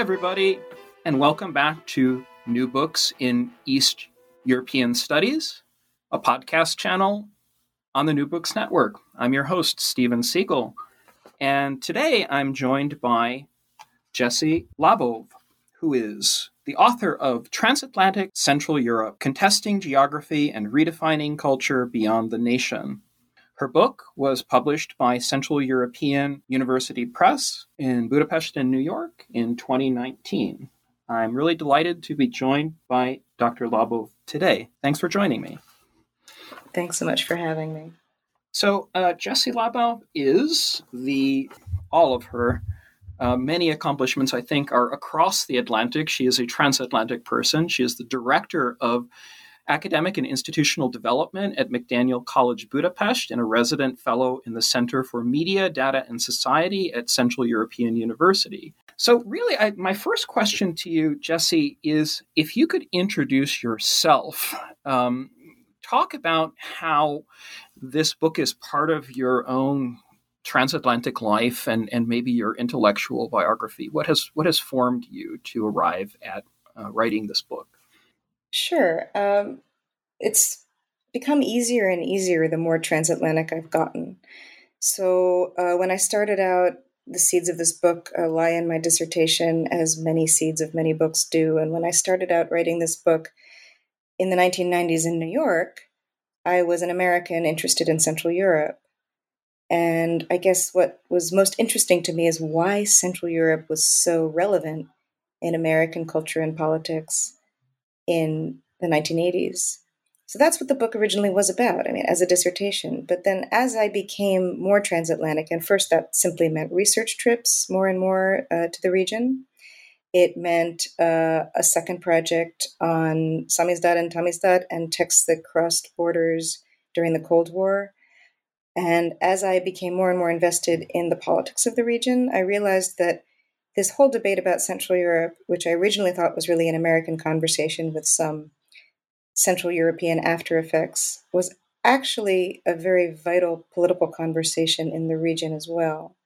Everybody, and welcome back to New Books in East European Studies, a podcast channel on the New Books Network. I'm your host, Steven Seegel, and today I'm joined by Jessie Labov, who is the author of Transatlantic Central Europe Contesting Geography and Redefining Culture Beyond the Nation. Her book was published by Central European University Press in Budapest and New York in 2019. I'm really delighted to be joined by Dr. Labov today. Thanks for joining me. Thanks so much for having me. So, uh, Jessie Labov is the all of her uh, many accomplishments, I think, are across the Atlantic. She is a transatlantic person. She is the director of academic and institutional development at McDaniel College Budapest and a resident fellow in the Center for Media, Data, and Society at Central European University. So, really, I, my first question to you, Jessie, is if you could introduce yourself, um, talk about how this book is part of your own transatlantic life and, and maybe your intellectual biography. What has what has formed you to arrive at uh, writing this book? Sure. Um, it's become easier and easier the more transatlantic I've gotten. So uh, when I started out, the seeds of this book uh, lie in my dissertation, as many seeds of many books do. And when I started out writing this book in the 1990s in New York, I was an American interested in Central Europe. And I guess what was most interesting to me is why Central Europe was so relevant in American culture and politics in the 1980s. So that's what the book originally was about, I mean, as a dissertation. But then as I became more transatlantic, and first that simply meant research trips more and more uh, to the region, it meant uh, a second project on Samizdat and Tamizdat and texts that crossed borders during the Cold War. And as I became more and more invested in the politics of the region, I realized that this whole debate about Central Europe, which I originally thought was really an American conversation with some Central European after effects, was actually a very vital political conversation in the region as well.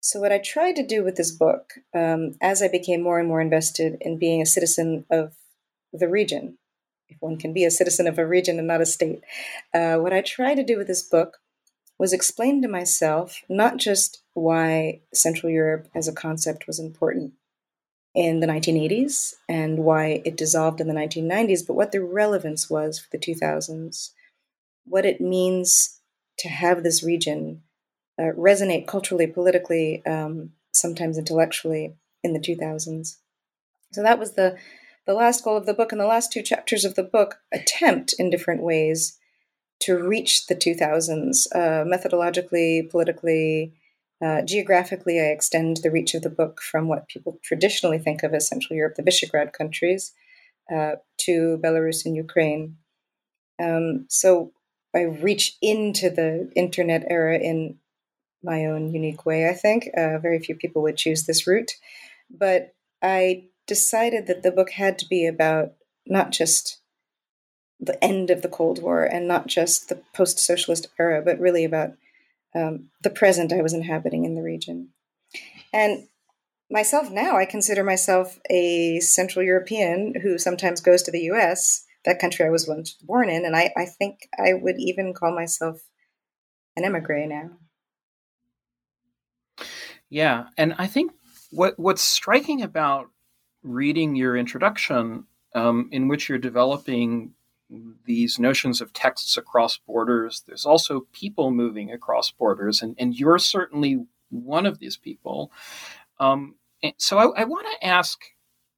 So, what I tried to do with this book, um, as I became more and more invested in being a citizen of the region, if one can be a citizen of a region and not a state, uh, what I tried to do with this book was explain to myself not just why Central Europe as a concept was important in the 1980s and why it dissolved in the 1990s, but what the relevance was for the 2000s, what it means to have this region uh, resonate culturally, politically, um, sometimes intellectually in the 2000s. So that was the the last goal of the book, and the last two chapters of the book attempt in different ways to reach the 2000s uh, methodologically, politically, uh, geographically, I extend the reach of the book from what people traditionally think of as Central Europe, the Visegrad countries, uh, to Belarus and Ukraine. Um, so I reach into the internet era in my own unique way. I think uh, very few people would choose this route, but I decided that the book had to be about not just the end of the Cold War and not just the post-socialist era, but really about um, the present I was inhabiting in the region. And myself now, I consider myself a Central European who sometimes goes to the U.S that country I was once born in, and I, I think I would even call myself an emigre now. Yeah, and I think what what's striking about reading your introduction, um, in which you're developing these notions of texts across borders, there's also people moving across borders, and, and you're certainly one of these people. Um, so I, I want to ask,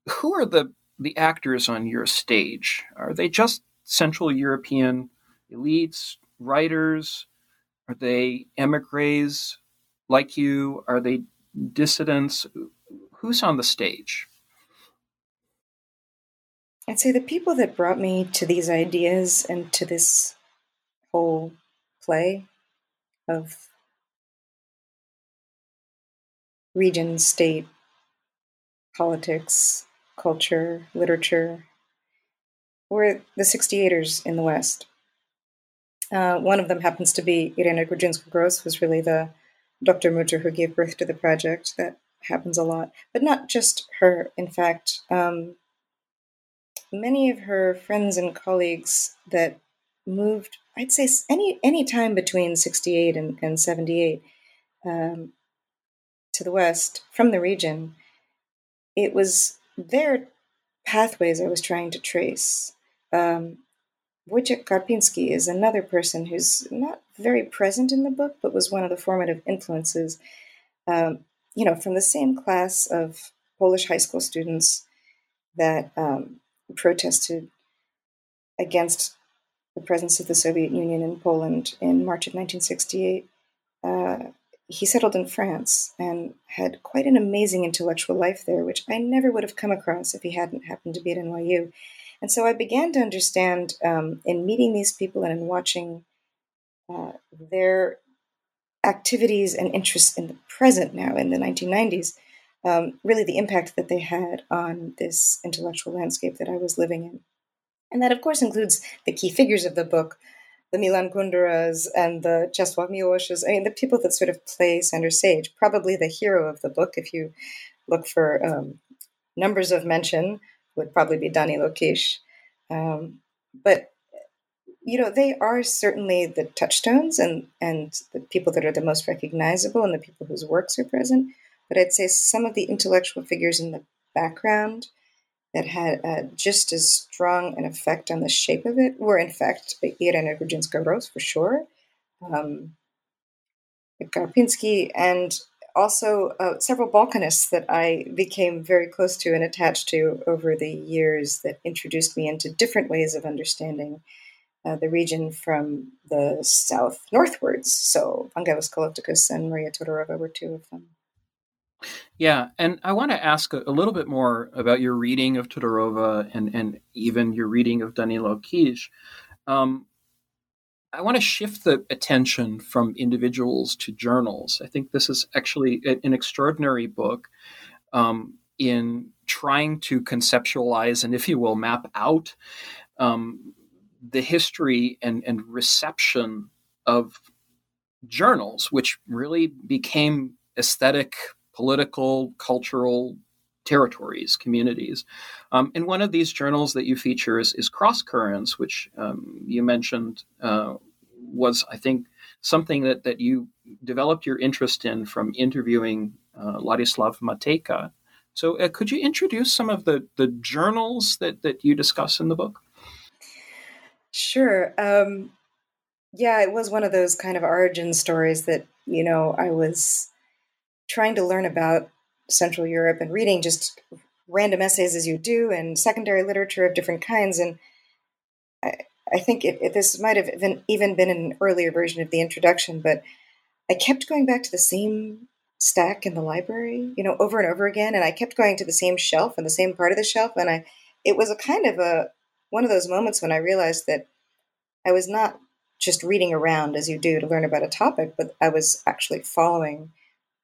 who are the the actors on your stage? Are they just Central European elites, writers? Are they emigres like you? Are they dissidents? Who's on the stage? I'd say the people that brought me to these ideas and to this whole play of region, state, politics, culture, literature, were the 68ers in the West. Uh, one of them happens to be Irena Grudzinska Gross, who's really the Dr. Mutter who gave birth to the project. That happens a lot. But not just her, in fact. Um, many of her friends and colleagues that moved, I'd say any any time between 68 and, and 78 um, to the West from the region, it was their pathways I was trying to trace. Um, Wojciech Karpinski is another person who's not very present in the book, but was one of the formative influences. Um, you know, from the same class of Polish high school students that um, protested against the presence of the Soviet Union in Poland in March of 1968. Uh, he settled in France and had quite an amazing intellectual life there, which I never would have come across if he hadn't happened to be at NYU. And so I began to understand um, in meeting these people and in watching uh, their activities and interests in the present now, in the 1990s, um, really the impact that they had on this intellectual landscape that I was living in. And that, of course, includes the key figures of the book, the Milan Kunderas and the Czesław Miłosz's, I mean, the people that sort of play center stage. Probably the hero of the book, if you look for um, numbers of mention, would probably be Danilo Kiš. Um, but you know, they are certainly the touchstones and and the people that are the most recognizable and the people whose works are present. But I'd say some of the intellectual figures in the background that had uh, just as strong an effect on the shape of it were, in fact, Irena Grudzinska Gross for sure, um, Karpinski, and also uh, several Balkanists that I became very close to and attached to over the years that introduced me into different ways of understanding uh, the region from the south northwards. So Vangelis Calotychos and Maria Todorova were two of them. Yeah, and I want to ask a, little bit more about your reading of Todorova and, and even your reading of Danilo Kiš. Um, I want to shift the attention from individuals to journals. I think this is actually an extraordinary book um, in trying to conceptualize and, if you will, map out um, the history and, and reception of journals, which really became aesthetic political, cultural territories, communities. Um, and one of these journals that you feature is, is Cross Currents, which um, you mentioned uh, was, I think, something that, that you developed your interest in from interviewing uh, Ladislav Matejka. So, uh, could you introduce some of the, the journals that, that you discuss in the book? Sure. Um, yeah, it was one of those kind of origin stories that, you know, I was trying to learn about Central Europe and reading just random essays as you do and secondary literature of different kinds. And I, I think it, it, this might have been, even been an earlier version of the introduction, but I kept going back to the same stack in the library, you know, over and over again. And I kept going to the same shelf and the same part of the shelf. And I, it was a kind of a, one of those moments when I realized that I was not just reading around as you do to learn about a topic, but I was actually following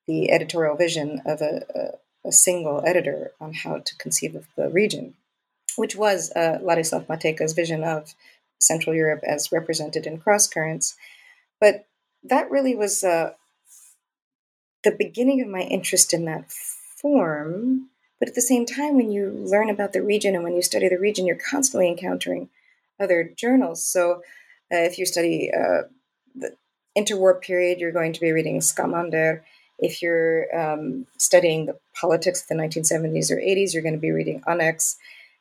the editorial vision of a, a, a single editor on how to conceive of the region, which was uh, Ladislav Matejka's vision of Central Europe as represented in Cross Currents. But that really was uh, the beginning of my interest in that form. But at the same time, when you learn about the region and when you study the region, you're constantly encountering other journals. So uh, if you study uh, the interwar period, you're going to be reading Skamander. If you're um, studying the politics of the 1970s or 80s, you're going to be reading Aneks.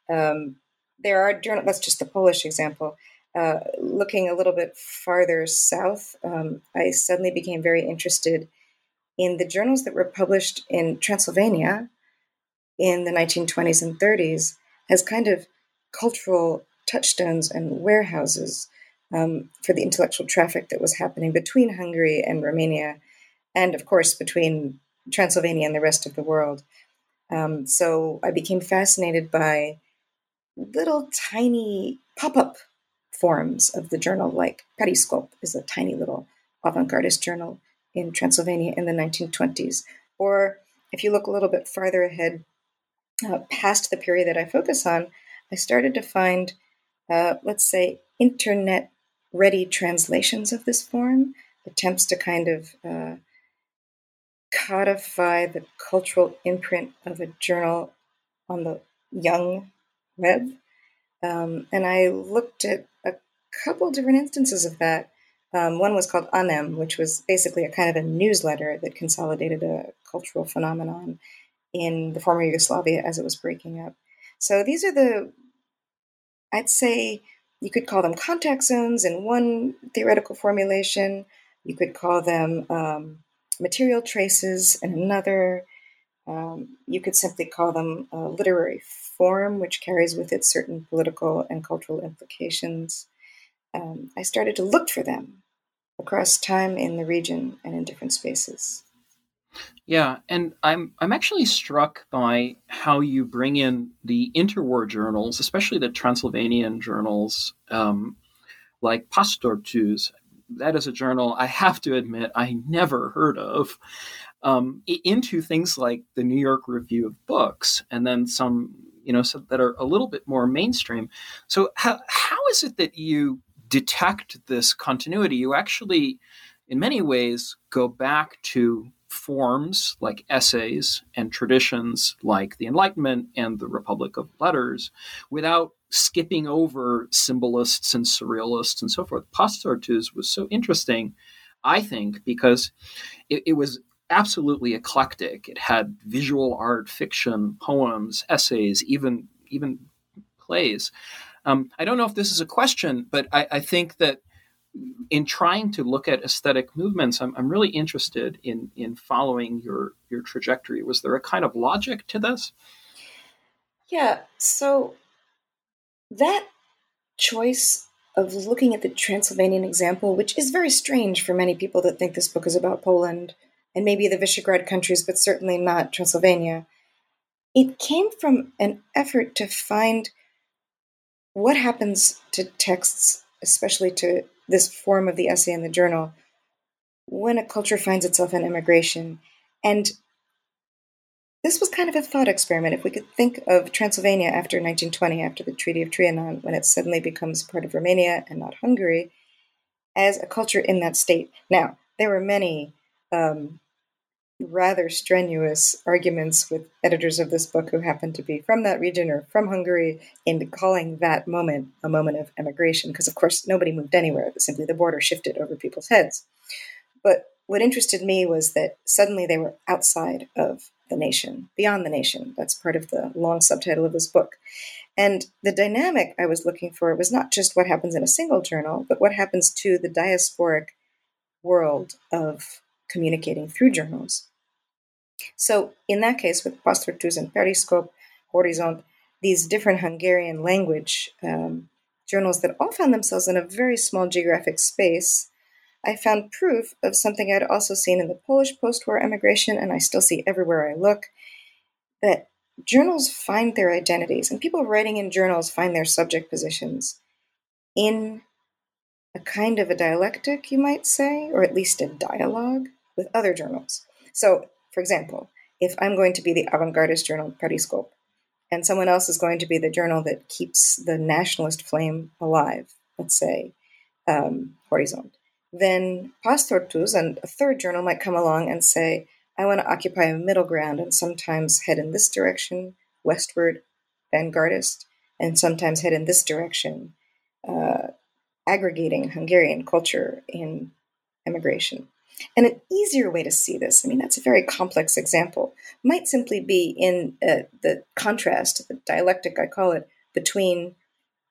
Um, there are journals, that's just the Polish example. Uh, looking a little bit farther south, um, I suddenly became very interested in the journals that were published in Transylvania in the 1920s and 30s as kind of cultural touchstones and warehouses um, for the intellectual traffic that was happening between Hungary and Romania, and of course between Transylvania and the rest of the world. Um, so I became fascinated by little tiny pop up forms of the journal, like Periskop is a tiny little avant gardist journal in Transylvania in the 1920s. Or if you look a little bit farther ahead, uh, past the period that I focus on, I started to find, uh, let's say, internet ready translations of this form, attempts to kind of uh, codify the cultural imprint of a journal on the young web. Um, and I looked at a couple different instances of that. Um, one was called Anem, which was basically a kind of a newsletter that consolidated a cultural phenomenon in the former Yugoslavia as it was breaking up. So these are the, I'd say, you could call them contact zones in one theoretical formulation. You could call them um, material traces and another. Um, you could simply call them a literary form, which carries with it certain political and cultural implications. Um, I started to look for them across time in the region and in different spaces. Yeah, and I'm I'm actually struck by how you bring in the interwar journals, especially the Transylvanian journals, um, like Pásztortűz. That is a journal I have to admit I never heard of. Um, into things like the New York Review of Books, and then some, you know, that are a little bit more mainstream. So how how is it that you detect this continuity? You actually, in many ways, go back to forms like essays and traditions like the Enlightenment and the Republic of Letters without skipping over symbolists and surrealists and so forth. Pásztortűz was so interesting, I think, because it, it was absolutely eclectic. It had visual art, fiction, poems, essays, even even plays. Um, I don't know if this is a question, but I, I think that in trying to look at aesthetic movements, I'm, I'm really interested in in following your your trajectory. Was there a kind of logic to this? Yeah. So that choice of looking at the Transylvanian example, which is very strange for many people that think this book is about Poland and maybe the Visegrad countries, but certainly not Transylvania. It came from an effort to find what happens to texts, especially to this form of the essay and the journal when a culture finds itself in immigration. And this was kind of a thought experiment. If we could think of Transylvania after 1920, after the Treaty of Trianon, when it suddenly becomes part of Romania and not Hungary, as a culture in that state. Now, there were many um, rather strenuous arguments with editors of this book who happened to be from that region or from Hungary in calling that moment a moment of emigration, because of course nobody moved anywhere, simply the border shifted over people's heads. But what interested me was that suddenly they were outside of the nation, beyond the nation. That's part of the long subtitle of this book. And the dynamic I was looking for was not just what happens in a single journal, but what happens to the diasporic world of communicating through journals. So, in that case, with Pásztortűz and Periskop, Horizont, these different Hungarian language um, journals that all found themselves in a very small geographic space, I found proof of something I'd also seen in the Polish post war emigration, and I still see everywhere I look that journals find their identities, and people writing in journals find their subject positions in a kind of a dialectic, you might say, or at least a dialogue with other journals. So, for example, if I'm going to be the avant gardist journal Periscope, and someone else is going to be the journal that keeps the nationalist flame alive, let's say um, Horizont, then Pásztortűz and a third journal might come along and say, I want to occupy a middle ground and sometimes head in this direction, westward, vanguardist, and sometimes head in this direction, uh, aggregating Hungarian culture in emigration. And an easier way to see this, I mean, that's a very complex example, might simply be in uh, the contrast, the dialectic, I call it, between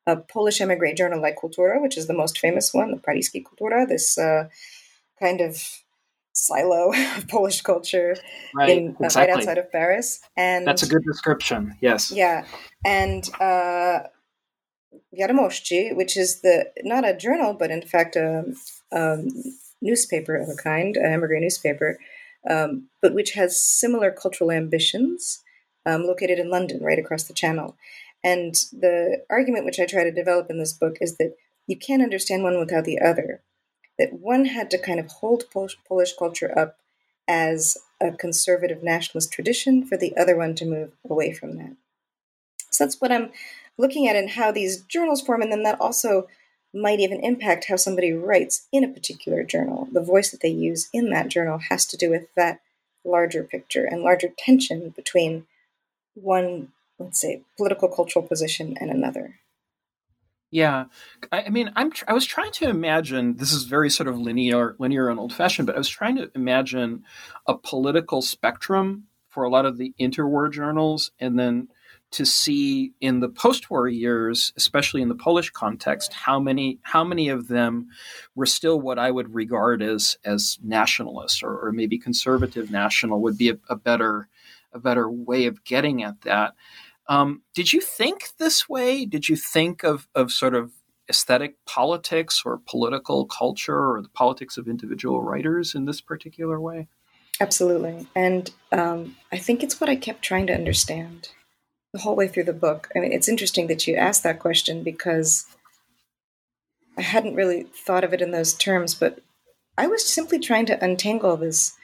a Polish emigre journal like Kultura, which is the most famous one, the Pariski Kultura, this uh, kind of silo of Polish culture right, in, exactly. uh, right outside of Paris. And that's a good description. Yes. Yeah, and uh, Wiadomości, which is the not a journal, but in fact a, a newspaper of a kind, an emigre newspaper, um, but which has similar cultural ambitions, um, located in London, right across the Channel. And the argument which I try to develop in this book is that you can't understand one without the other. That one had to kind of hold Polish, Polish culture up as a conservative nationalist tradition for the other one to move away from that. So that's what I'm looking at and how these journals form, and then that also might even impact how somebody writes in a particular journal. The voice that they use in that journal has to do with that larger picture and larger tension between one, let's say, political cultural position and another. Yeah, I, I mean, I'm I was trying to imagine. This is very sort of linear, linear and old fashioned, but I was trying to imagine a political spectrum for a lot of the interwar journals, and then to see in the post-war years, especially in the Polish context, how many how many of them were still what I would regard as as nationalists or, or maybe conservative national would be a, a, better a better way of getting at that. Um, did you think this way? Did you think of of sort of aesthetic politics or political culture or the politics of individual writers in this particular way? Absolutely, and um, I think it's what I kept trying to understand the whole way through the book. I mean, it's interesting that you asked that question because I hadn't really thought of it in those terms, but I was simply trying to untangle this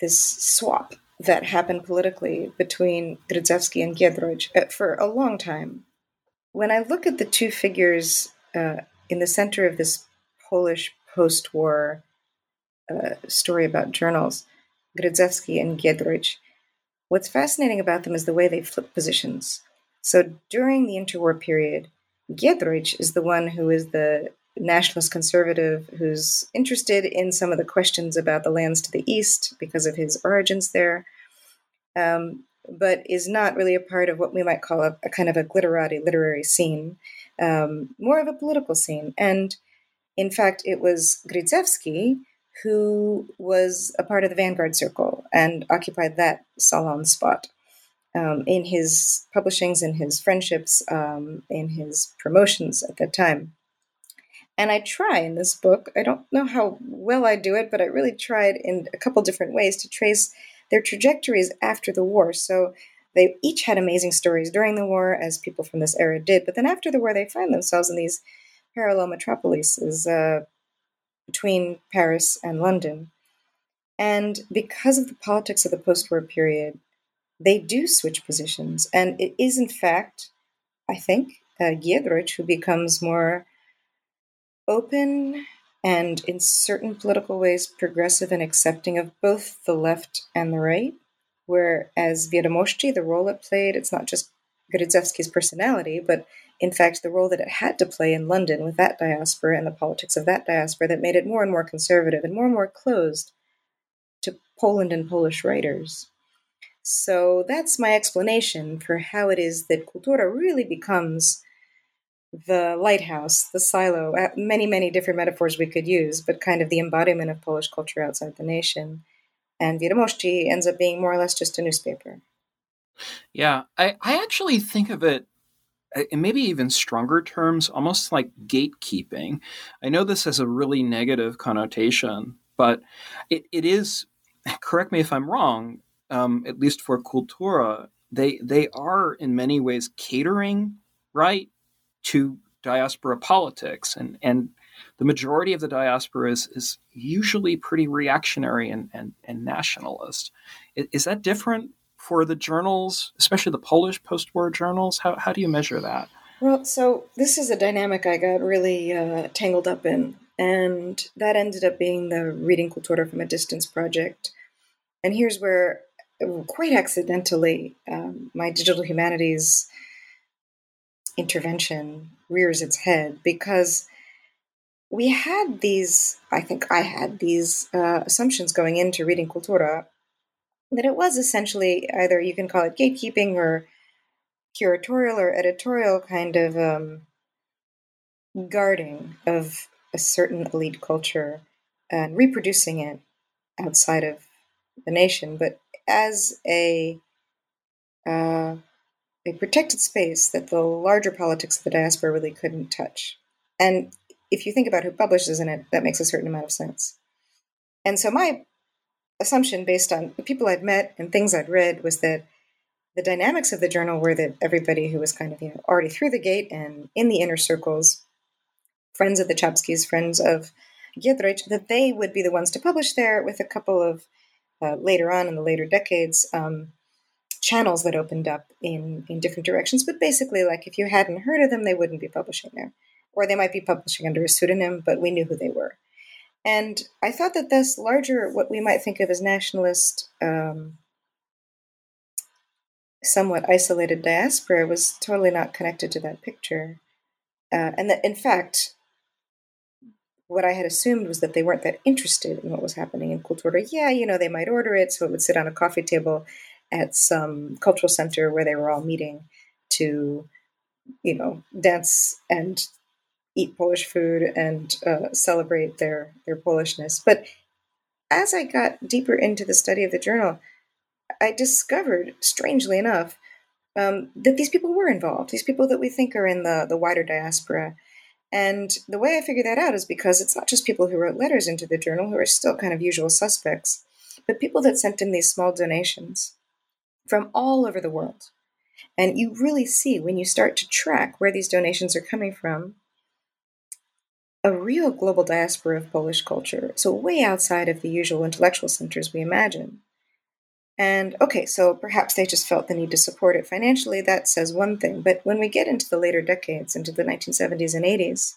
this swap that happened politically between Grydzewski and Giedroyc for a long time. When I look at the two figures uh, in the center of this Polish post-war uh, story about journals, Grydzewski and Giedroyc, What's fascinating about them is the way they flip positions. So during the interwar period, Giedroyc is the one who is the nationalist conservative who's interested in some of the questions about the lands to the east because of his origins there, um, but is not really a part of what we might call a, a kind of a glitterati literary scene, um, more of a political scene. And in fact, it was Grydzewski who was a part of the Vanguard Circle and occupied that salon spot. Um, in his publishings, in his friendships, um, in his promotions at that time. And I try in this book, I don't know how well I do it, but I really tried in a couple different ways to trace their trajectories after the war. So they each had amazing stories during the war, as people from this era did, but then after the war, they find themselves in these parallel metropolises. Uh, between Paris and London. And because of the politics of the post war period, they do switch positions. And it is, in fact, I think, uh, Giedroyc who becomes more open and, in certain political ways, progressive and accepting of both the left and the right. Whereas Wiadomości, the role it played, it's not just Grydzewski's personality, but in fact, the role that it had to play in London with that diaspora and the politics of that diaspora that made it more and more conservative and more and more closed to Poland and Polish writers. So that's my explanation for how it is that Kultura really becomes the lighthouse, the silo, uh, many, many different metaphors we could use, but kind of the embodiment of Polish culture outside the nation. And Wiadomości ends up being more or less just a newspaper. Yeah, I, I actually think of it in maybe even stronger terms, almost like gatekeeping. I know this has a really negative connotation, but it, it is, correct me if I'm wrong, um, at least for Kultura, they, they are in many ways catering, right, to diaspora politics. And, and the majority of the diaspora is, is usually pretty reactionary and, and, and nationalist. Is, that different for the journals, especially the Polish post war journals? How, how do you measure that? Well, so this is a dynamic I got really uh, tangled up in, and that ended up being the Reading Kultura from a Distance project. And here's where, quite accidentally, um, my digital humanities intervention rears its head because we had these, I think I had these uh, assumptions going into Reading Kultura that it was essentially either you can call it gatekeeping or curatorial or editorial kind of um, guarding of a certain elite culture and reproducing it outside of the nation, but as a uh, a protected space that the larger politics of the diaspora really couldn't touch. And if you think about who publishes in it, that makes a certain amount of sense. And so my assumption, based on the people I'd met and things I'd read, was that the dynamics of the journal were that everybody who was kind of you know already through the gate and in the inner circles, friends of the Czapskis, friends of Giedroyc, that they would be the ones to publish there, with a couple of uh, later on in the later decades um, channels that opened up in in different directions. But basically, like if you hadn't heard of them, they wouldn't be publishing there, or they might be publishing under a pseudonym, but we knew who they were. And I thought that this larger, what we might think of as nationalist um, somewhat isolated diaspora was totally not connected to that picture. Uh, and that, in fact, what I had assumed was that they weren't that interested in what was happening in Kultura. Yeah, you know, they might order it, so it would sit on a coffee table at some cultural center where they were all meeting to, you know, dance and eat Polish food and uh, celebrate their their Polishness. But as I got deeper into the study of the journal, I discovered, strangely enough, um, that these people were involved. These people that we think are in the the wider diaspora. And the way I figured that out is because it's not just people who wrote letters into the journal who are still kind of usual suspects, but people that sent in these small donations from all over the world. And you really see when you start to track where these donations are coming from a real global diaspora of Polish culture, so way outside of the usual intellectual centers we imagine. And okay, so perhaps they just felt the need to support it financially. That says one thing. But when we get into the later decades, into the 1970s and 80s,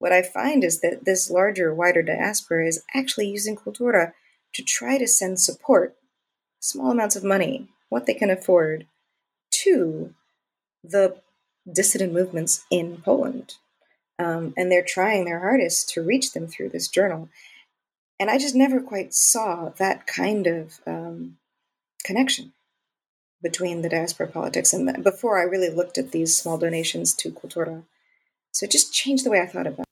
what I find is that this larger, wider diaspora is actually using Kultura to try to send support, small amounts of money, what they can afford, to the dissident movements in Poland. Um, and they're trying their hardest to reach them through this journal. And I just never quite saw that kind of um, connection between the diaspora politics and the, before I really looked at these small donations to Kultura. So it just changed the way I thought about it.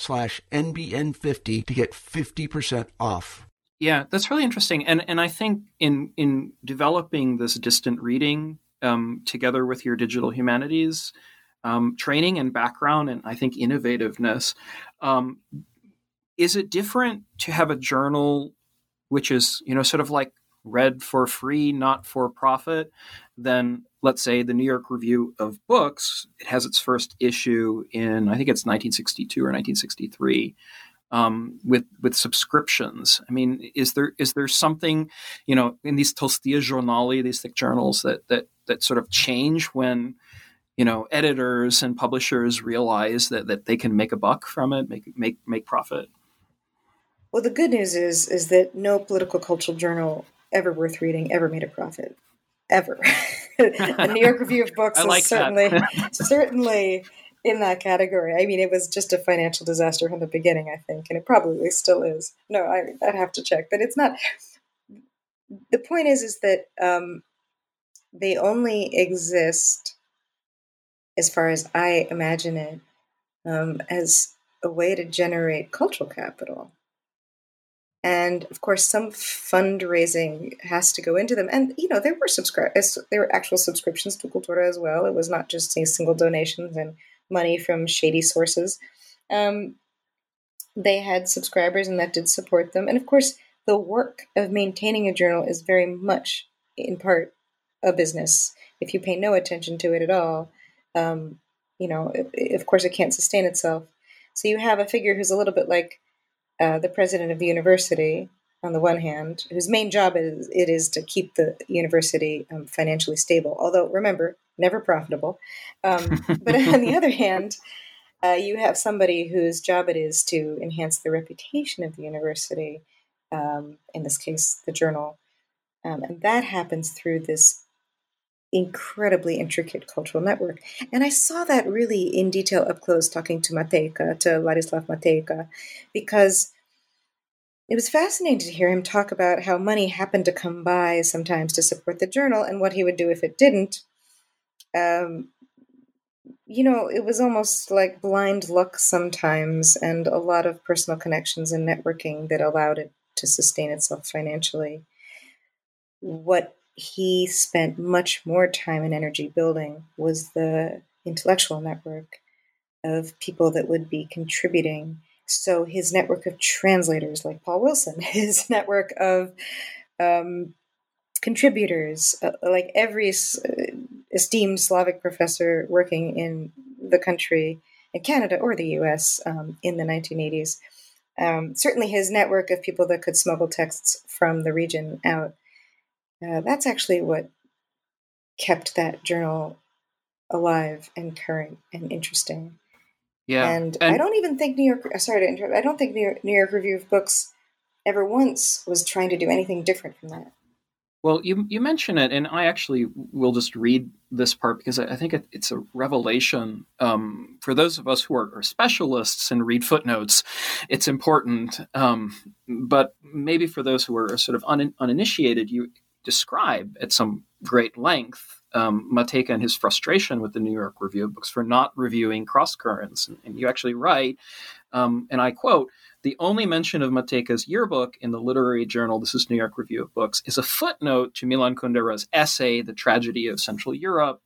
slash NBN50 to get 50% off. Yeah, that's really interesting. And and I think in in developing this distant reading um, together with your digital humanities um, training and background, and I think innovativeness, um, is it different to have a journal which is you know sort of like read for free, not for profit, than let's say the New York Review of Books. It has its first issue in I think it's 1962 or 1963. Um, with with subscriptions, I mean, is there is there something, you know, in these Tolstia journali, these thick journals that that that sort of change when, you know, editors and publishers realize that that they can make a buck from it, make make make profit? Well, the good news is is that no political cultural journal ever worth reading ever made a profit, ever. the New York Review of Books like is certainly certainly in that category. I mean, it was just a financial disaster from the beginning, I think, and it probably still is. No, I, I'd have to check, but it's not. The point is, is that um, they only exist, as far as I imagine it, um, as a way to generate cultural capital. And of course, some fundraising has to go into them. And you know, there were subscri- there were actual subscriptions to Kultura as well. It was not just say, single donations and money from shady sources. Um, they had subscribers, and that did support them. And of course, the work of maintaining a journal is very much, in part, a business. If you pay no attention to it at all, um, you know, it, of course, it can't sustain itself. So you have a figure who's a little bit like uh, the president of the university on the one hand, whose main job is it is to keep the university um, financially stable. Although remember, never profitable. Um, but on the other hand, uh, you have somebody whose job it is to enhance the reputation of the university. Um, in this case, the journal, um, and that happens through this incredibly intricate cultural network. And I saw that really in detail up close talking to Matejka, to Ladislav Matejka, because it was fascinating to hear him talk about how money happened to come by sometimes to support the journal and what he would do if it didn't. Um, you know, it was almost like blind luck sometimes, and a lot of personal connections and networking that allowed it to sustain itself financially. What he spent much more time and energy building was the intellectual network of people that would be contributing. So his network of translators, like Paul Wilson, his network of um, contributors, uh, like every uh, esteemed Slavic professor working in the country, in Canada or the US um, in the 1980s. Um, certainly his network of people that could smuggle texts from the region out uh, that's actually what kept that journal alive and current and interesting. Yeah, and, and I don't even think New York. Sorry to interrupt. I don't think New York, New York Review of Books ever once was trying to do anything different from that. Well, you you mention it, and I actually will just read this part because I, I think it, it's a revelation um, for those of us who are, are, specialists and read footnotes. It's important, um, but maybe for those who are sort of un, uninitiated, you describe at some great length um, Matejka and his frustration with the New York Review of Books for not reviewing cross currents. And, and, you actually write, um, and I quote, the only mention of Matejka's yearbook in the literary journal, this is New York Review of Books, is a footnote to Milan Kundera's essay, The Tragedy of Central Europe,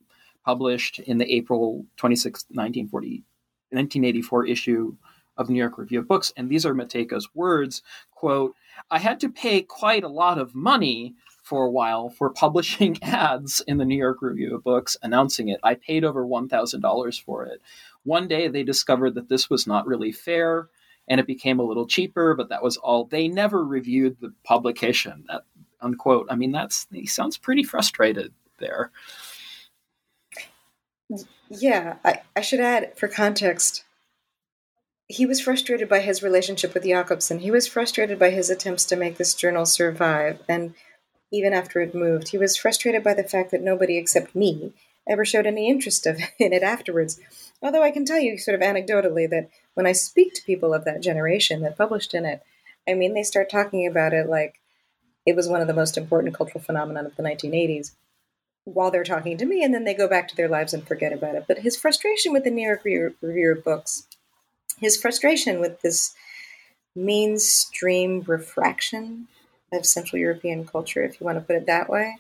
published in the April 26, 1940, 1984 issue of New York Review of Books. And these are Matejka's words, quote, I had to pay quite a lot of money for a while for publishing ads in the New York Review of Books announcing it. I paid over $1,000 for it. One day they discovered that this was not really fair and it became a little cheaper, but that was all. They never reviewed the publication. That unquote. I mean, that's he sounds pretty frustrated there. Yeah, I, I should add for context. He was frustrated by his relationship with Jakobson. He was frustrated by his attempts to make this journal survive. And even after it moved. He was frustrated by the fact that nobody except me ever showed any interest of, in it afterwards. Although I can tell you, sort of anecdotally, that when I speak to people of that generation that published in it, I mean, they start talking about it like it was one of the most important cultural phenomena of the 1980s while they're talking to me, and then they go back to their lives and forget about it. But his frustration with the New York Review of Books, his frustration with this mainstream refraction of Central European culture, if you want to put it that way,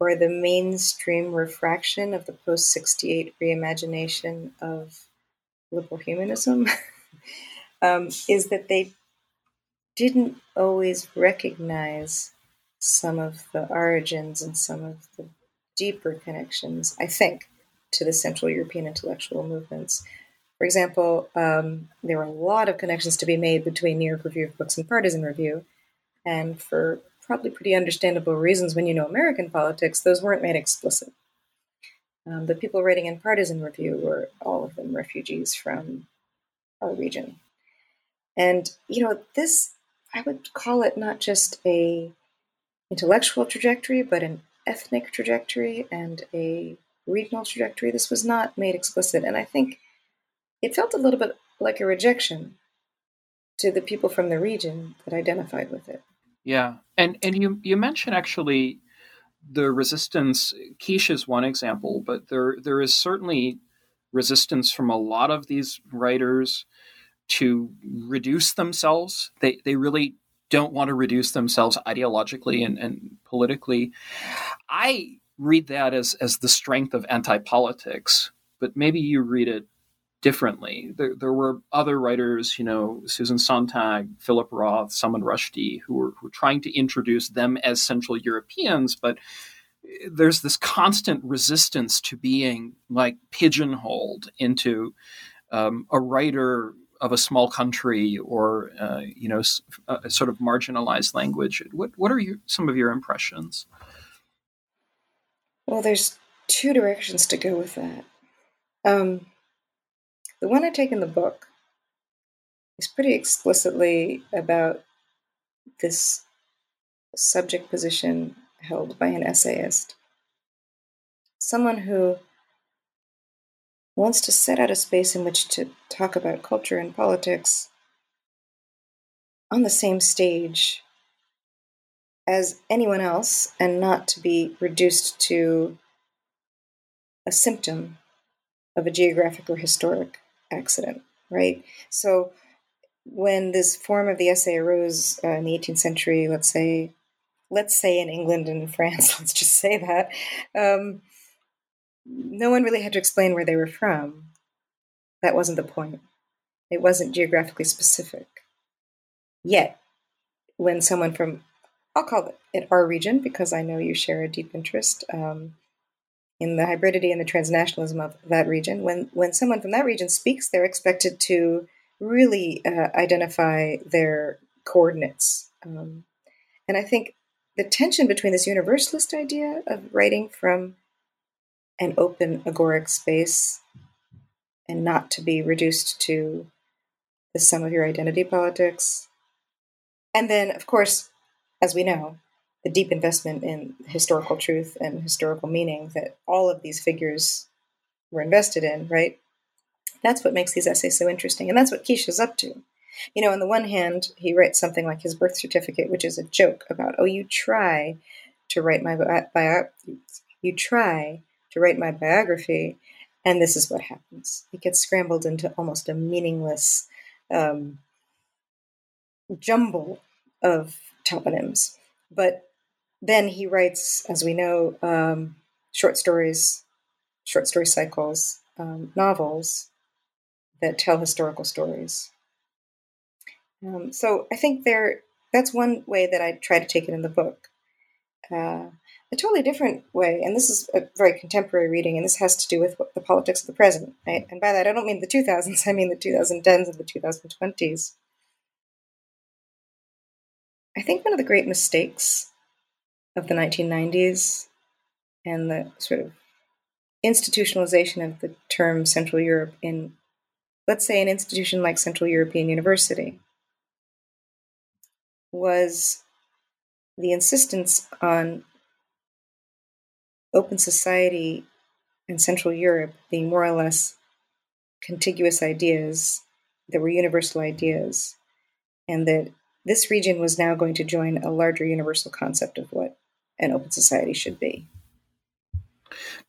or the mainstream refraction of the post 68 reimagination of liberal humanism, um, is that they didn't always recognize some of the origins and some of the deeper connections, I think, to the Central European intellectual movements. For example, um, there were a lot of connections to be made between New York Review of Books and Partisan Review, and for probably pretty understandable reasons, when you know American politics, those weren't made explicit. Um, the people writing in Partisan Review were all of them refugees from our region. And, you know, this I would call it not just a intellectual trajectory, but an ethnic trajectory and a regional trajectory. This was not made explicit, and I think it felt a little bit like a rejection to the people from the region that identified with it. Yeah, and and you you mentioned actually the resistance. Kiš is one example, but there there is certainly resistance from a lot of these writers to reduce themselves. They they really don't want to reduce themselves ideologically and, and politically. I read that as as the strength of anti politics, but maybe you read it differently. There, there were other writers, you know, Susan Sontag, Philip Roth, Salman Rushdie, who were, who were trying to introduce them as Central Europeans, but there's this constant resistance to being like pigeonholed into um, a writer of a small country or uh, you know a sort of marginalized language. What what are you, some of your impressions? Well, there's two directions to go with that. Um, the one I take in the book is pretty explicitly about this subject position held by an essayist. Someone who wants to set out a space in which to talk about culture and politics on the same stage as anyone else and not to be reduced to a symptom of a geographic or historic accident, right? So when this form of the essay arose uh, in the 18th century, let's say, let's say in England and France, let's just say that, um, no one really had to explain where they were from. That wasn't the point. It wasn't geographically specific. Yet, when someone from, I'll call it our region because I know you share a deep interest um, in the hybridity and the transnationalism of that region, when, when someone from that region speaks, they're expected to really uh, identify their coordinates. Um, and I think the tension between this universalist idea of writing from an open agoric space and not to be reduced to the sum of your identity politics. And then, of course, as we know, the deep investment in historical truth and historical meaning that all of these figures were invested in, right? That's what makes these essays so interesting. And that's what Kiš is up to. You know, on the one hand, he writes something like his birth certificate, which is a joke about, oh, you try to write my bio, you try to write my biography, and this is what happens. It gets scrambled into almost a meaningless um, jumble of toponyms. But then he writes, as we know, um, short stories, short story cycles, um, novels that tell historical stories. Um, so I think there that's one way that I try to take it in the book. Uh, a totally different way, and this is a very contemporary reading, and this has to do with the politics of the present. Right? And by that, I don't mean the 2000s, I mean the 2010s and the 2020s. I think one of the great mistakes of the 1990s and the sort of institutionalization of the term Central Europe in, let's say, an institution like Central European University was the insistence on open society and Central Europe being more or less contiguous ideas that were universal ideas, and that this region was now going to join a larger universal concept of what an open society should be.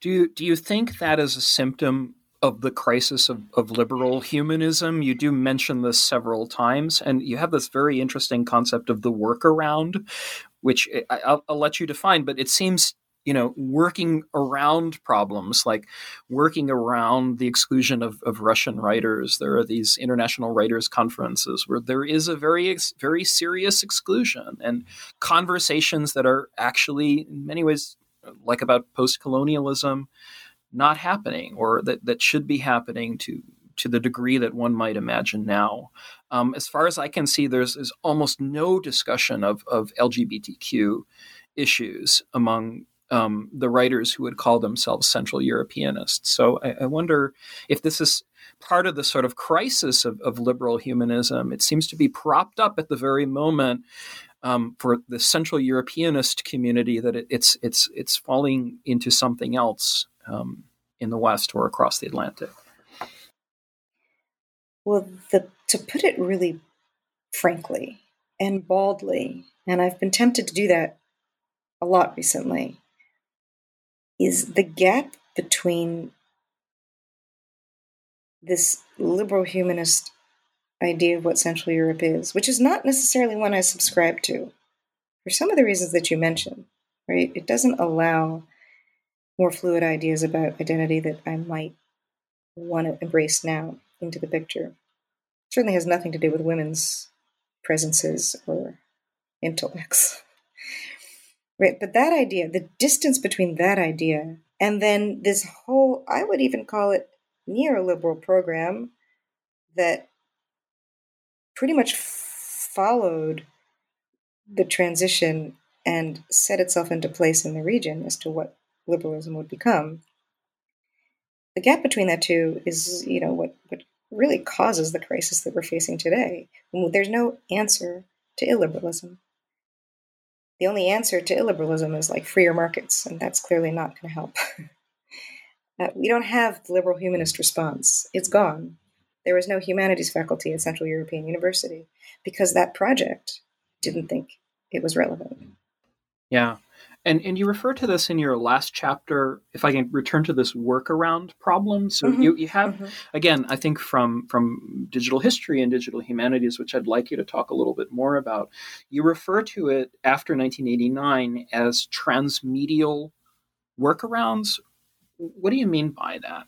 Do you, do you think that is a symptom of the crisis of, of liberal humanism? You do mention this several times, and you have this very interesting concept of the workaround, which I, will I'll let you define, but it seems you know, working around problems, like working around the exclusion of, of Russian writers. There are these international writers conferences where there is a very, very serious exclusion and conversations that are actually, in many ways, like about post colonialism, not happening or that, that should be happening to to the degree that one might imagine now. Um, as far as I can see, there's, there's almost no discussion of, of LGBTQ issues among um, the writers who would call themselves Central Europeanists. So I, I, wonder if this is part of the sort of crisis of, of liberal humanism. It seems to be propped up at the very moment um, for the Central Europeanist community that it, it's it's it's falling into something else um, in the West or across the Atlantic. Well, the, to put it really frankly and baldly, and I've been tempted to do that a lot recently, is the gap between this liberal humanist idea of what Central Europe is, which is not necessarily one I subscribe to, for some of the reasons that you mentioned, right? It doesn't allow more fluid ideas about identity that I might want to embrace now into the picture. It certainly has nothing to do with women's presences or intellects. Right, but that idea, the distance between that idea and then this whole, I would even call it neoliberal program that pretty much followed the transition and set itself into place in the region as to what liberalism would become. The gap between that two is, you know, what, what really causes the crisis that we're facing today. There's no answer to illiberalism the only answer to illiberalism is like freer markets, and that's clearly not going to help. uh, we don't have the liberal humanist response. It's gone. There was no humanities faculty at Central European University because that project didn't think it was relevant. Yeah. And and you refer to this in your last chapter. If I can return to this workaround problem, so mm-hmm. you, you have mm-hmm. again, I think from from digital history and digital humanities, which I'd like you to talk a little bit more about. You refer to it after 1989 as transmedial workarounds. What do you mean by that?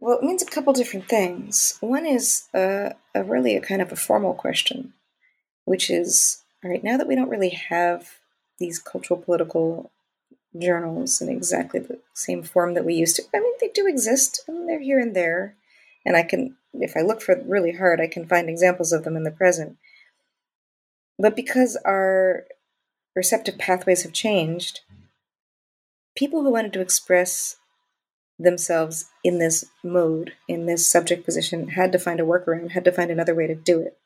Well, it means a couple different things. One is uh, a really a kind of a formal question, which is all right, now that we don't really have these cultural political journals in exactly the same form that we used to, I mean, they do exist and they're here and there. And I can, if I look for really hard, I can find examples of them in the present. But because our receptive pathways have changed, people who wanted to express themselves in this mode, in this subject position, had to find a workaround, had to find another way to do it.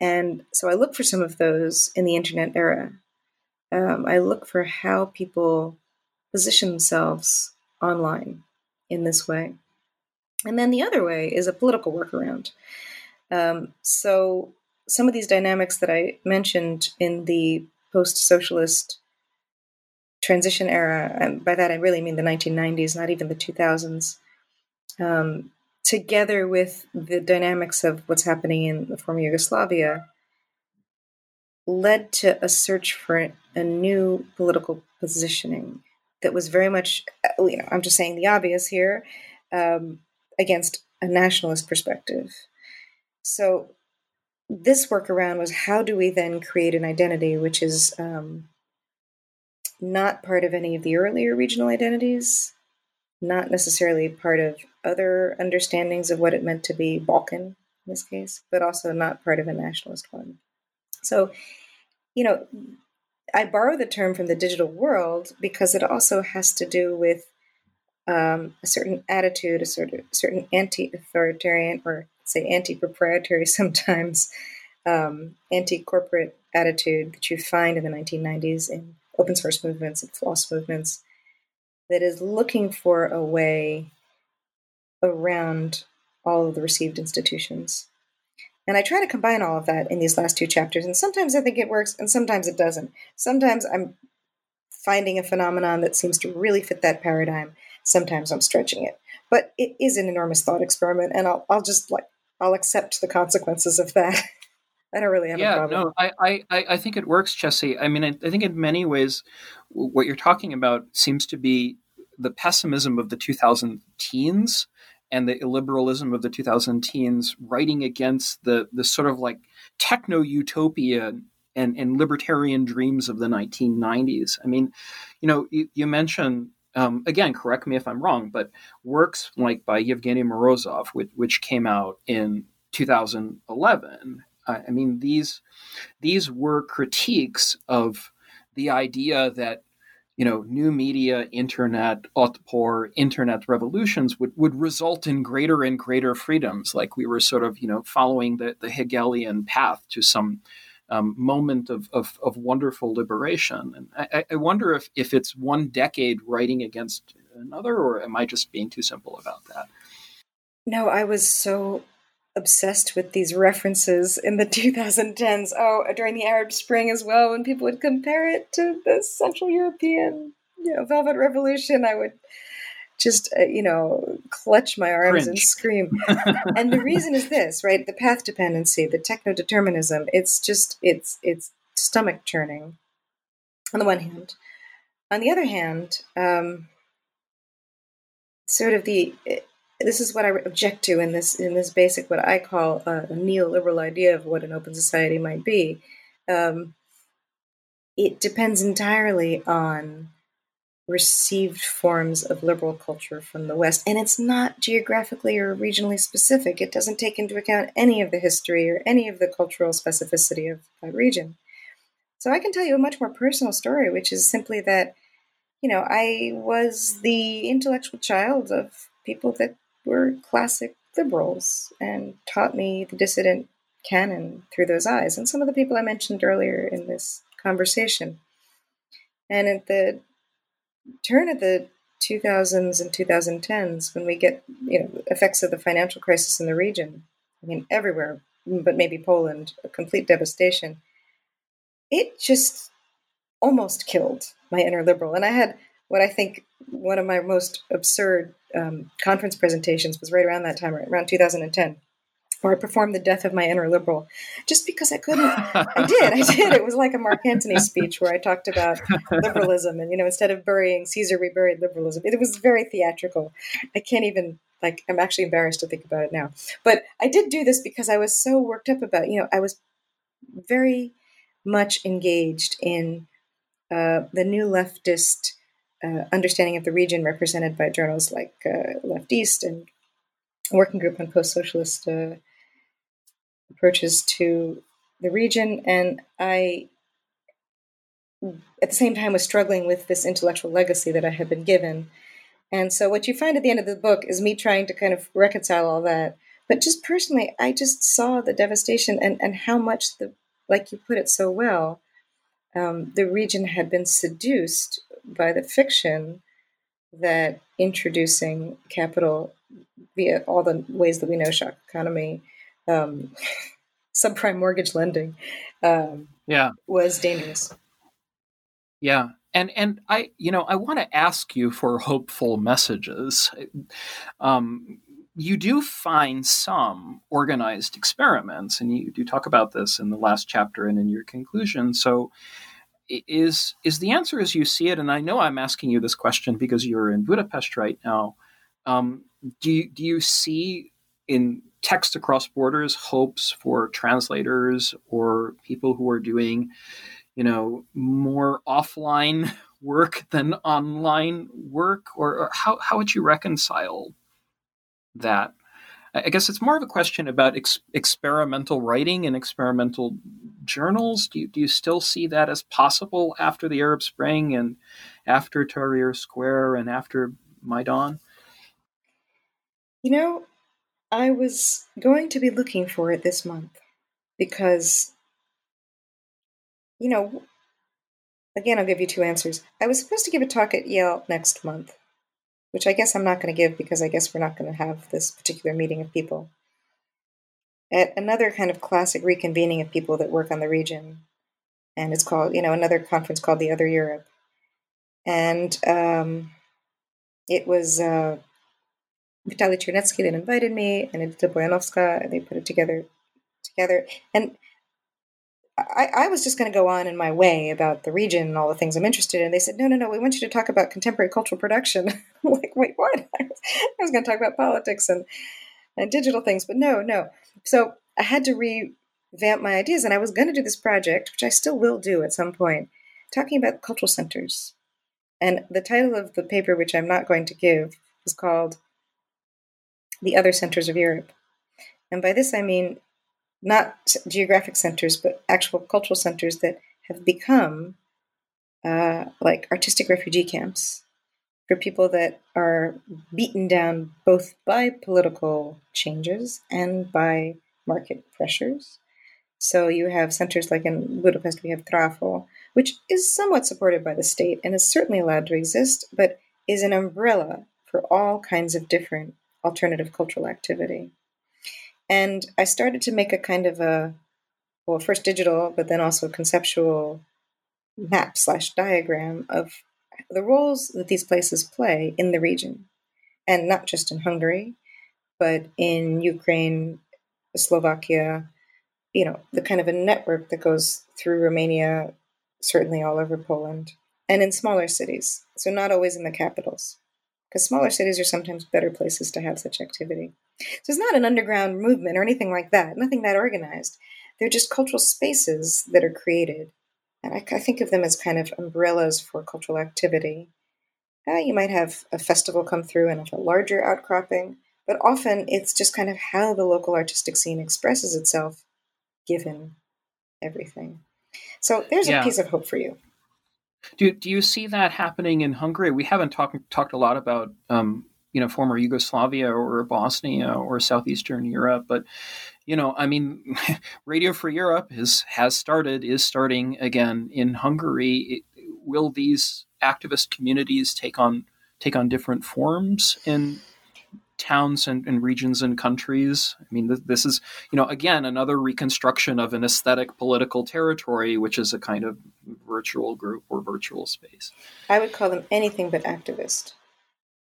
And so I look for some of those in the internet era. Um, I look for how people position themselves online in this way. And then the other way is a political workaround. Um, so some of these dynamics that I mentioned in the post socialist transition era, and by that I really mean the 1990s, not even the 2000s, um, together with the dynamics of what's happening in the former Yugoslavia, led to a search for a new political positioning that was very much, uh, you know, I'm just saying the obvious here, um, against a nationalist perspective. So this workaround was how do we then create an identity which is um, not part of any of the earlier regional identities, not necessarily part of other understandings of what it meant to be Balkan in this case, but also not part of a nationalist one. So, you know, I borrow the term from the digital world because it also has to do with um, a certain attitude, a sort of certain anti-authoritarian or say anti-proprietary sometimes, um, anti-corporate attitude that you find in the 1990s in open source movements and FLOSS movements that is looking for a way around all of the received institutions. And I try to combine all of that in these last two chapters. And sometimes I think it works, and sometimes it doesn't. Sometimes I'm finding a phenomenon that seems to really fit that paradigm. Sometimes I'm stretching it. But it is an enormous thought experiment, and I'll, I'll just like, I'll accept the consequences of that. I don't really have yeah, a problem. no, I, I, I think it works, Jessie. I mean, I, I think in many ways, what you're talking about seems to be the pessimism of the 2000 teens and the illiberalism of the 2000 teens writing against the, the sort of like techno utopia and, and libertarian dreams of the 1990s. I mean, you know, you, you mentioned um, again, correct me if I'm wrong, but works like by Yevgeny Morozov, which, which came out in 2011. I mean, these these were critiques of the idea that you know new media, internet, outpour, internet revolutions would would result in greater and greater freedoms, like we were sort of you know following the the Hegelian path to some um, moment of, of, of, wonderful liberation. And I, I, wonder if, if it's one decade writing against another, or am I just being too simple about that? No, I was so obsessed with these references in the 2010s. Oh, during the Arab Spring as well, when people would compare it to the Central European, you know, Velvet Revolution, I would just uh, you know clutch my arms Cringe. and scream and the reason is this right the path dependency the techno determinism it's just it's it's stomach churning on the one hand on the other hand um, sort of the this is what I object to in this in this basic what I call a, neoliberal idea of what an open society might be. Um, it depends entirely on received forms of liberal culture from the West. And it's not geographically or regionally specific. It doesn't take into account any of the history or any of the cultural specificity of that region. So I can tell you a much more personal story, which is simply that, you know, I was the intellectual child of people that were classic liberals and taught me the dissident canon through those eyes. And some of the people I mentioned earlier in this conversation. And at the turn of the 2000s and 2010s when we get you know effects of the financial crisis in the region i mean everywhere but maybe poland a complete devastation it just almost killed my inner liberal and i had what i think one of my most absurd um, conference presentations was right around that time around 2010 where I performed the death of my inner liberal, just because I couldn't. I did, I did. It was like a Mark Antony speech where I talked about liberalism, and you know, instead of burying Caesar, we buried liberalism. It was very theatrical. I can't even like. I'm actually embarrassed to think about it now. But I did do this because I was so worked up about. You know, I was very much engaged in uh, the new leftist uh, understanding of the region, represented by journals like uh, LeftEast and working group on post-socialist uh, approaches to the region, and I, at the same time, was struggling with this intellectual legacy that I had been given. And so, what you find at the end of the book is me trying to kind of reconcile all that. But just personally, I just saw the devastation and, and how much the, like you put it so well, um, the region had been seduced by the fiction that introducing capital via all the ways that we know shock economy um, subprime mortgage lending um, yeah. was dangerous. Yeah. And and i you know i want to ask you for hopeful messages. Um, you do find some organized experiments and you do talk about this in the last chapter and in your conclusion. So is is the answer as you see it and i know i'm asking you this question because you're in budapest right now um, do you, do you see in text across borders hopes for translators or people who are doing you know more offline work than online work? Or, or how, how would you reconcile that? I guess it's more of a question about ex- experimental writing and experimental journals do you, do you still see that as possible after the arab spring and after tahrir square and after maidan you know I was going to be looking for it this month because, you know, again, I'll give you two answers. I was supposed to give a talk at Yale next month, which I guess I'm not going to give because I guess we're not going to have this particular meeting of people. At another kind of classic reconvening of people that work on the region, and it's called, you know, another conference called the Other Europe. And um, it was uh, Vitaly Chernetsky then invited me, and Edyta Bojanowska, and they put it together. Together, and I, I was just going to go on in my way about the region and all the things I'm interested in. They said, no, no, no, we want you to talk about contemporary cultural production. I'm like, wait, what? I was, I was going to talk about politics and, and digital things, but no, no. So I had to revamp my ideas, and I was going to do this project, which I still will do at some point, talking about cultural centers. And the title of the paper, which I'm not going to give, is called the other centers of Europe. And by this I mean not geographic centers, but actual cultural centers that have become uh, like artistic refugee camps for people that are beaten down both by political changes and by market pressures. So you have centers like in Budapest, we have Trafo, which is somewhat supported by the state and is certainly allowed to exist, but is an umbrella for all kinds of different alternative cultural activity. And I started to make a kind of a, well, first digital, but then also conceptual map slash diagram of the roles that these places play in the region. And not just in Hungary, but in Ukraine, Slovakia, you know, the kind of a network that goes through Romania, certainly all over Poland, and in smaller cities. So, not always in the capitals, because smaller cities are sometimes better places to have such activity. So, it's not an underground movement or anything like that, nothing that organized. They're just cultural spaces that are created. And I, I think of them as kind of umbrellas for cultural activity. Uh, you might have a festival come through and have a larger outcropping, but often it's just kind of how the local artistic scene expresses itself given everything. So there's yeah. a piece of hope for you. Do do you see that happening in Hungary? We haven't talked talked a lot about um, you know former Yugoslavia or Bosnia or southeastern Europe, but you know, I mean, Radio Free Europe is has started is starting again in Hungary. It, will these activist communities take on take on different forms in towns and, and, regions and countries. I mean, th- this is, you know, again, another reconstruction of an aesthetic political territory, which is a kind of virtual group or virtual space. I would call them anything but activist.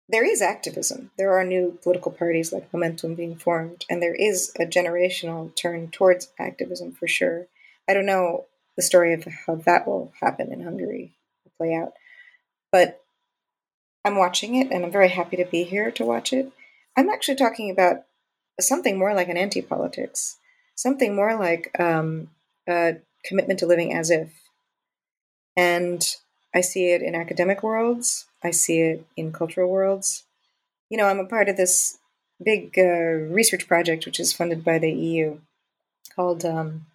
There is activism. There are new political parties like Momentum being formed, and there is a generational turn towards activism for sure. I don't know the story of how that will happen in Hungary, play out, but I'm watching it, and I'm very happy to be here to watch it I'm actually talking about something more like an anti politics, something more like um, a commitment to living as if. And I see it in academic worlds, I see it in cultural worlds. You know, I'm a part of this big uh, research project which is funded by the EU called um,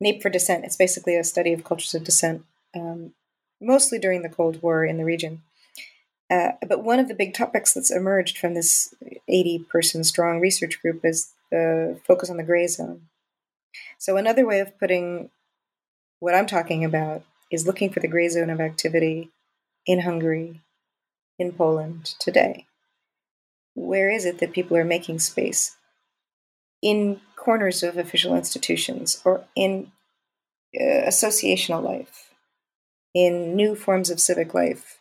NEP for Dissent. It's basically a study of cultures of dissent, um, mostly during the Cold War in the region. Uh, but one of the big topics that's emerged from this 80 person strong research group is the focus on the gray zone. So, another way of putting what I'm talking about is looking for the gray zone of activity in Hungary, in Poland today. Where is it that people are making space? In corners of official institutions or in uh, associational life, in new forms of civic life,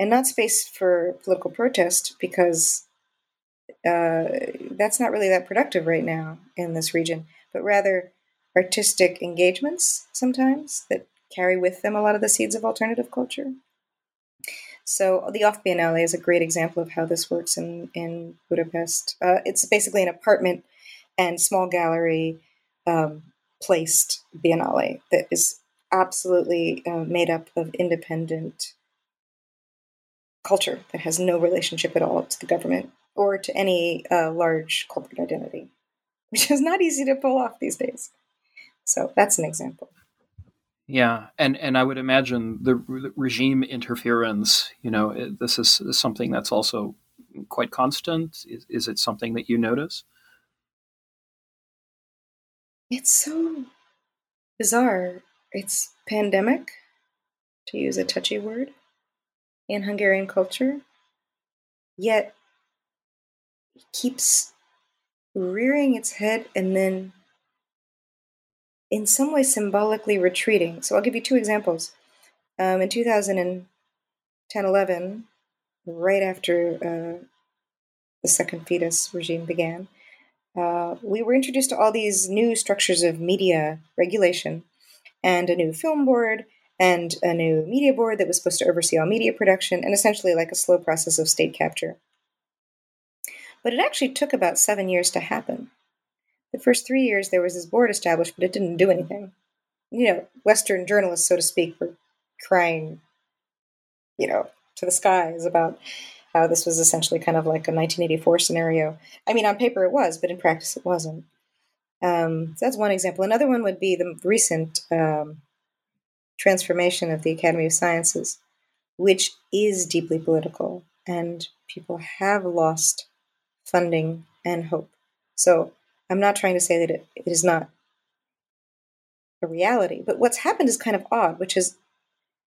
and not space for political protest because uh, that's not really that productive right now in this region, but rather artistic engagements sometimes that carry with them a lot of the seeds of alternative culture. So the Off Biennale is a great example of how this works in in Budapest. Uh, it's basically an apartment and small gallery um, placed biennale that is absolutely uh, made up of independent culture that has no relationship at all to the government or to any uh, large corporate identity, which is not easy to pull off these days. So that's an example. Yeah, and and I would imagine the re- regime interference. You know, it, this is, something that's also quite constant. Is, is it something that you notice? It's so bizarre. It's pandemic, to use a touchy word in Hungarian culture, yet it keeps rearing its head and then in some way symbolically retreating. So I'll give you two examples. Um, in 2010 11, right after uh, the second Fidesz regime began, uh, we were introduced to all these new structures of media regulation and a new film board and a new media board that was supposed to oversee all media production, and essentially like a slow process of state capture. But it actually took about seven years to happen. The first three years, there was this board established, but it didn't do anything. You know, Western journalists, so to speak, were crying, you know, to the skies about how this was essentially kind of like a 1984 scenario. I mean, on paper it was, but in practice it wasn't. Um, so that's one example. Another one would be the recent um, transformation of the Academy of Sciences, which is deeply political, and people have lost funding and hope. So I'm not trying to say that it, it is not a reality, but what's happened is kind of odd, which is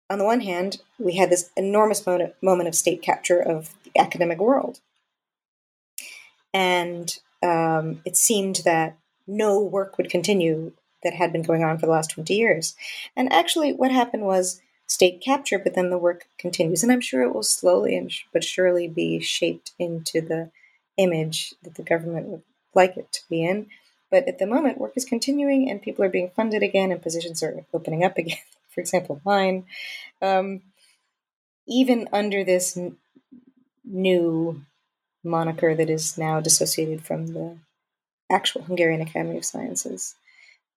on the one hand, we had this enormous moment, moment of state capture of the academic world. And um, it seemed that no work would continue that had been going on for the last 20 years. And actually, what happened was state capture, but then the work continues. And I'm sure it will slowly and but surely be shaped into the image that the government would like it to be in. But at the moment, work is continuing and people are being funded again and positions are opening up again. For example, mine. Um, even under this n- new moniker that is now dissociated from the actual Hungarian Academy of Sciences.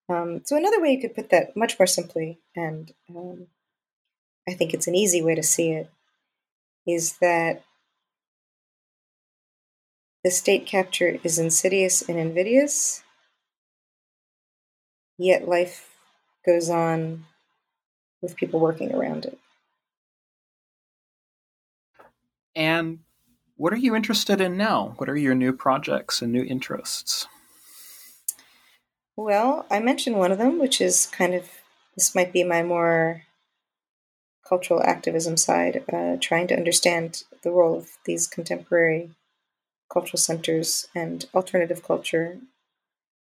Um, so, another way you could put that much more simply, and um, I think it's an easy way to see it, is that the state capture is insidious and invidious, yet life goes on with people working around it. And what are you interested in now? What are your new projects and new interests? Well, I mentioned one of them, which is kind of this might be my more cultural activism side, uh, trying to understand the role of these contemporary cultural centers and alternative culture.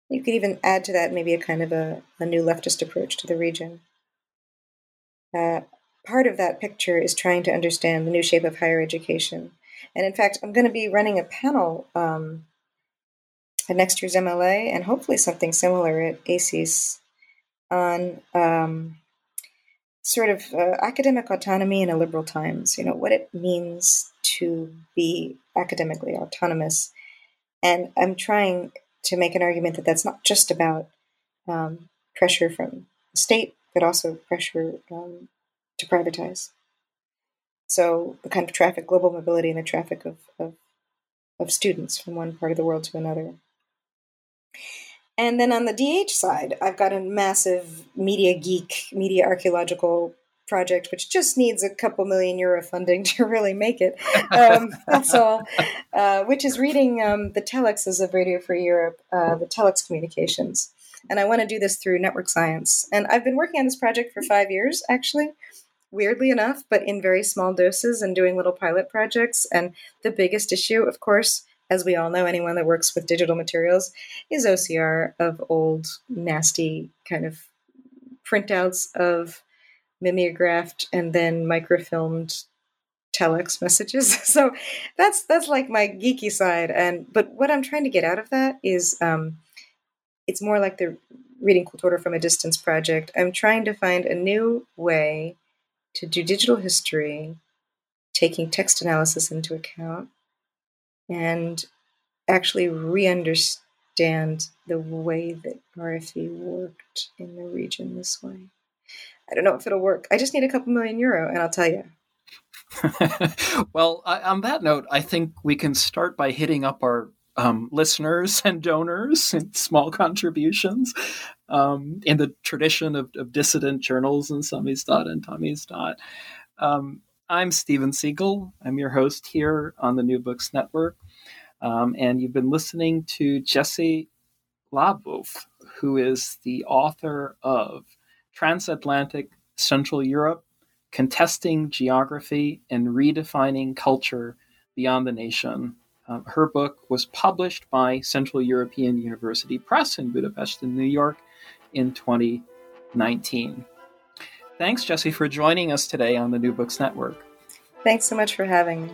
You could even add to that maybe a kind of a, a new leftist approach to the region. Uh, part of that picture is trying to understand the new shape of higher education. And in fact, I'm going to be running a panel um, at next year's MLA and hopefully something similar at ACES on um, sort of uh, academic autonomy in a liberal times, you know, what it means to be academically autonomous. And I'm trying to make an argument that that's not just about um, pressure from the state, but also pressure um, to privatize. So the kind of traffic, global mobility, and the traffic of, of, of students from one part of the world to another. And then on the DH side, I've got a massive media geek, media archaeological project, which just needs a couple million euro funding to really make it. Um, that's all. Uh, which is reading um, the telexes of Radio Free Europe, uh, the telex communications. And I want to do this through network science. And I've been working on this project for five years, actually, weirdly enough, but in very small doses and doing little pilot projects. And the biggest issue, of course, as we all know, anyone that works with digital materials is OCR of old, nasty kind of printouts of mimeographed and then microfilmed telex messages. So that's that's like my geeky side. And but what I'm trying to get out of that is um, it's more like the reading Kultura from a distance project. I'm trying to find a new way to do digital history, taking text analysis into account, and actually re understand the way that RFE worked in the region this way. I don't know if it'll work. I just need a couple million euro, and I'll tell you. well, I, on that note, I think we can start by hitting up our um, listeners and donors and small contributions um, in the tradition of, of, dissident journals and Samizdat and Tamizdat. Um, I'm Steven Seegel. I'm your host here on the New Books Network. Um, and you've been listening to Jessie Labov, who is the author of Transatlantic Central Europe Contesting Geography and Redefining Culture Beyond the Nation. Um, her book was published by Central European University Press in Budapest in New York in 2019. Thanks, Jessie, for joining us today on the New Books Network. Thanks so much for having me.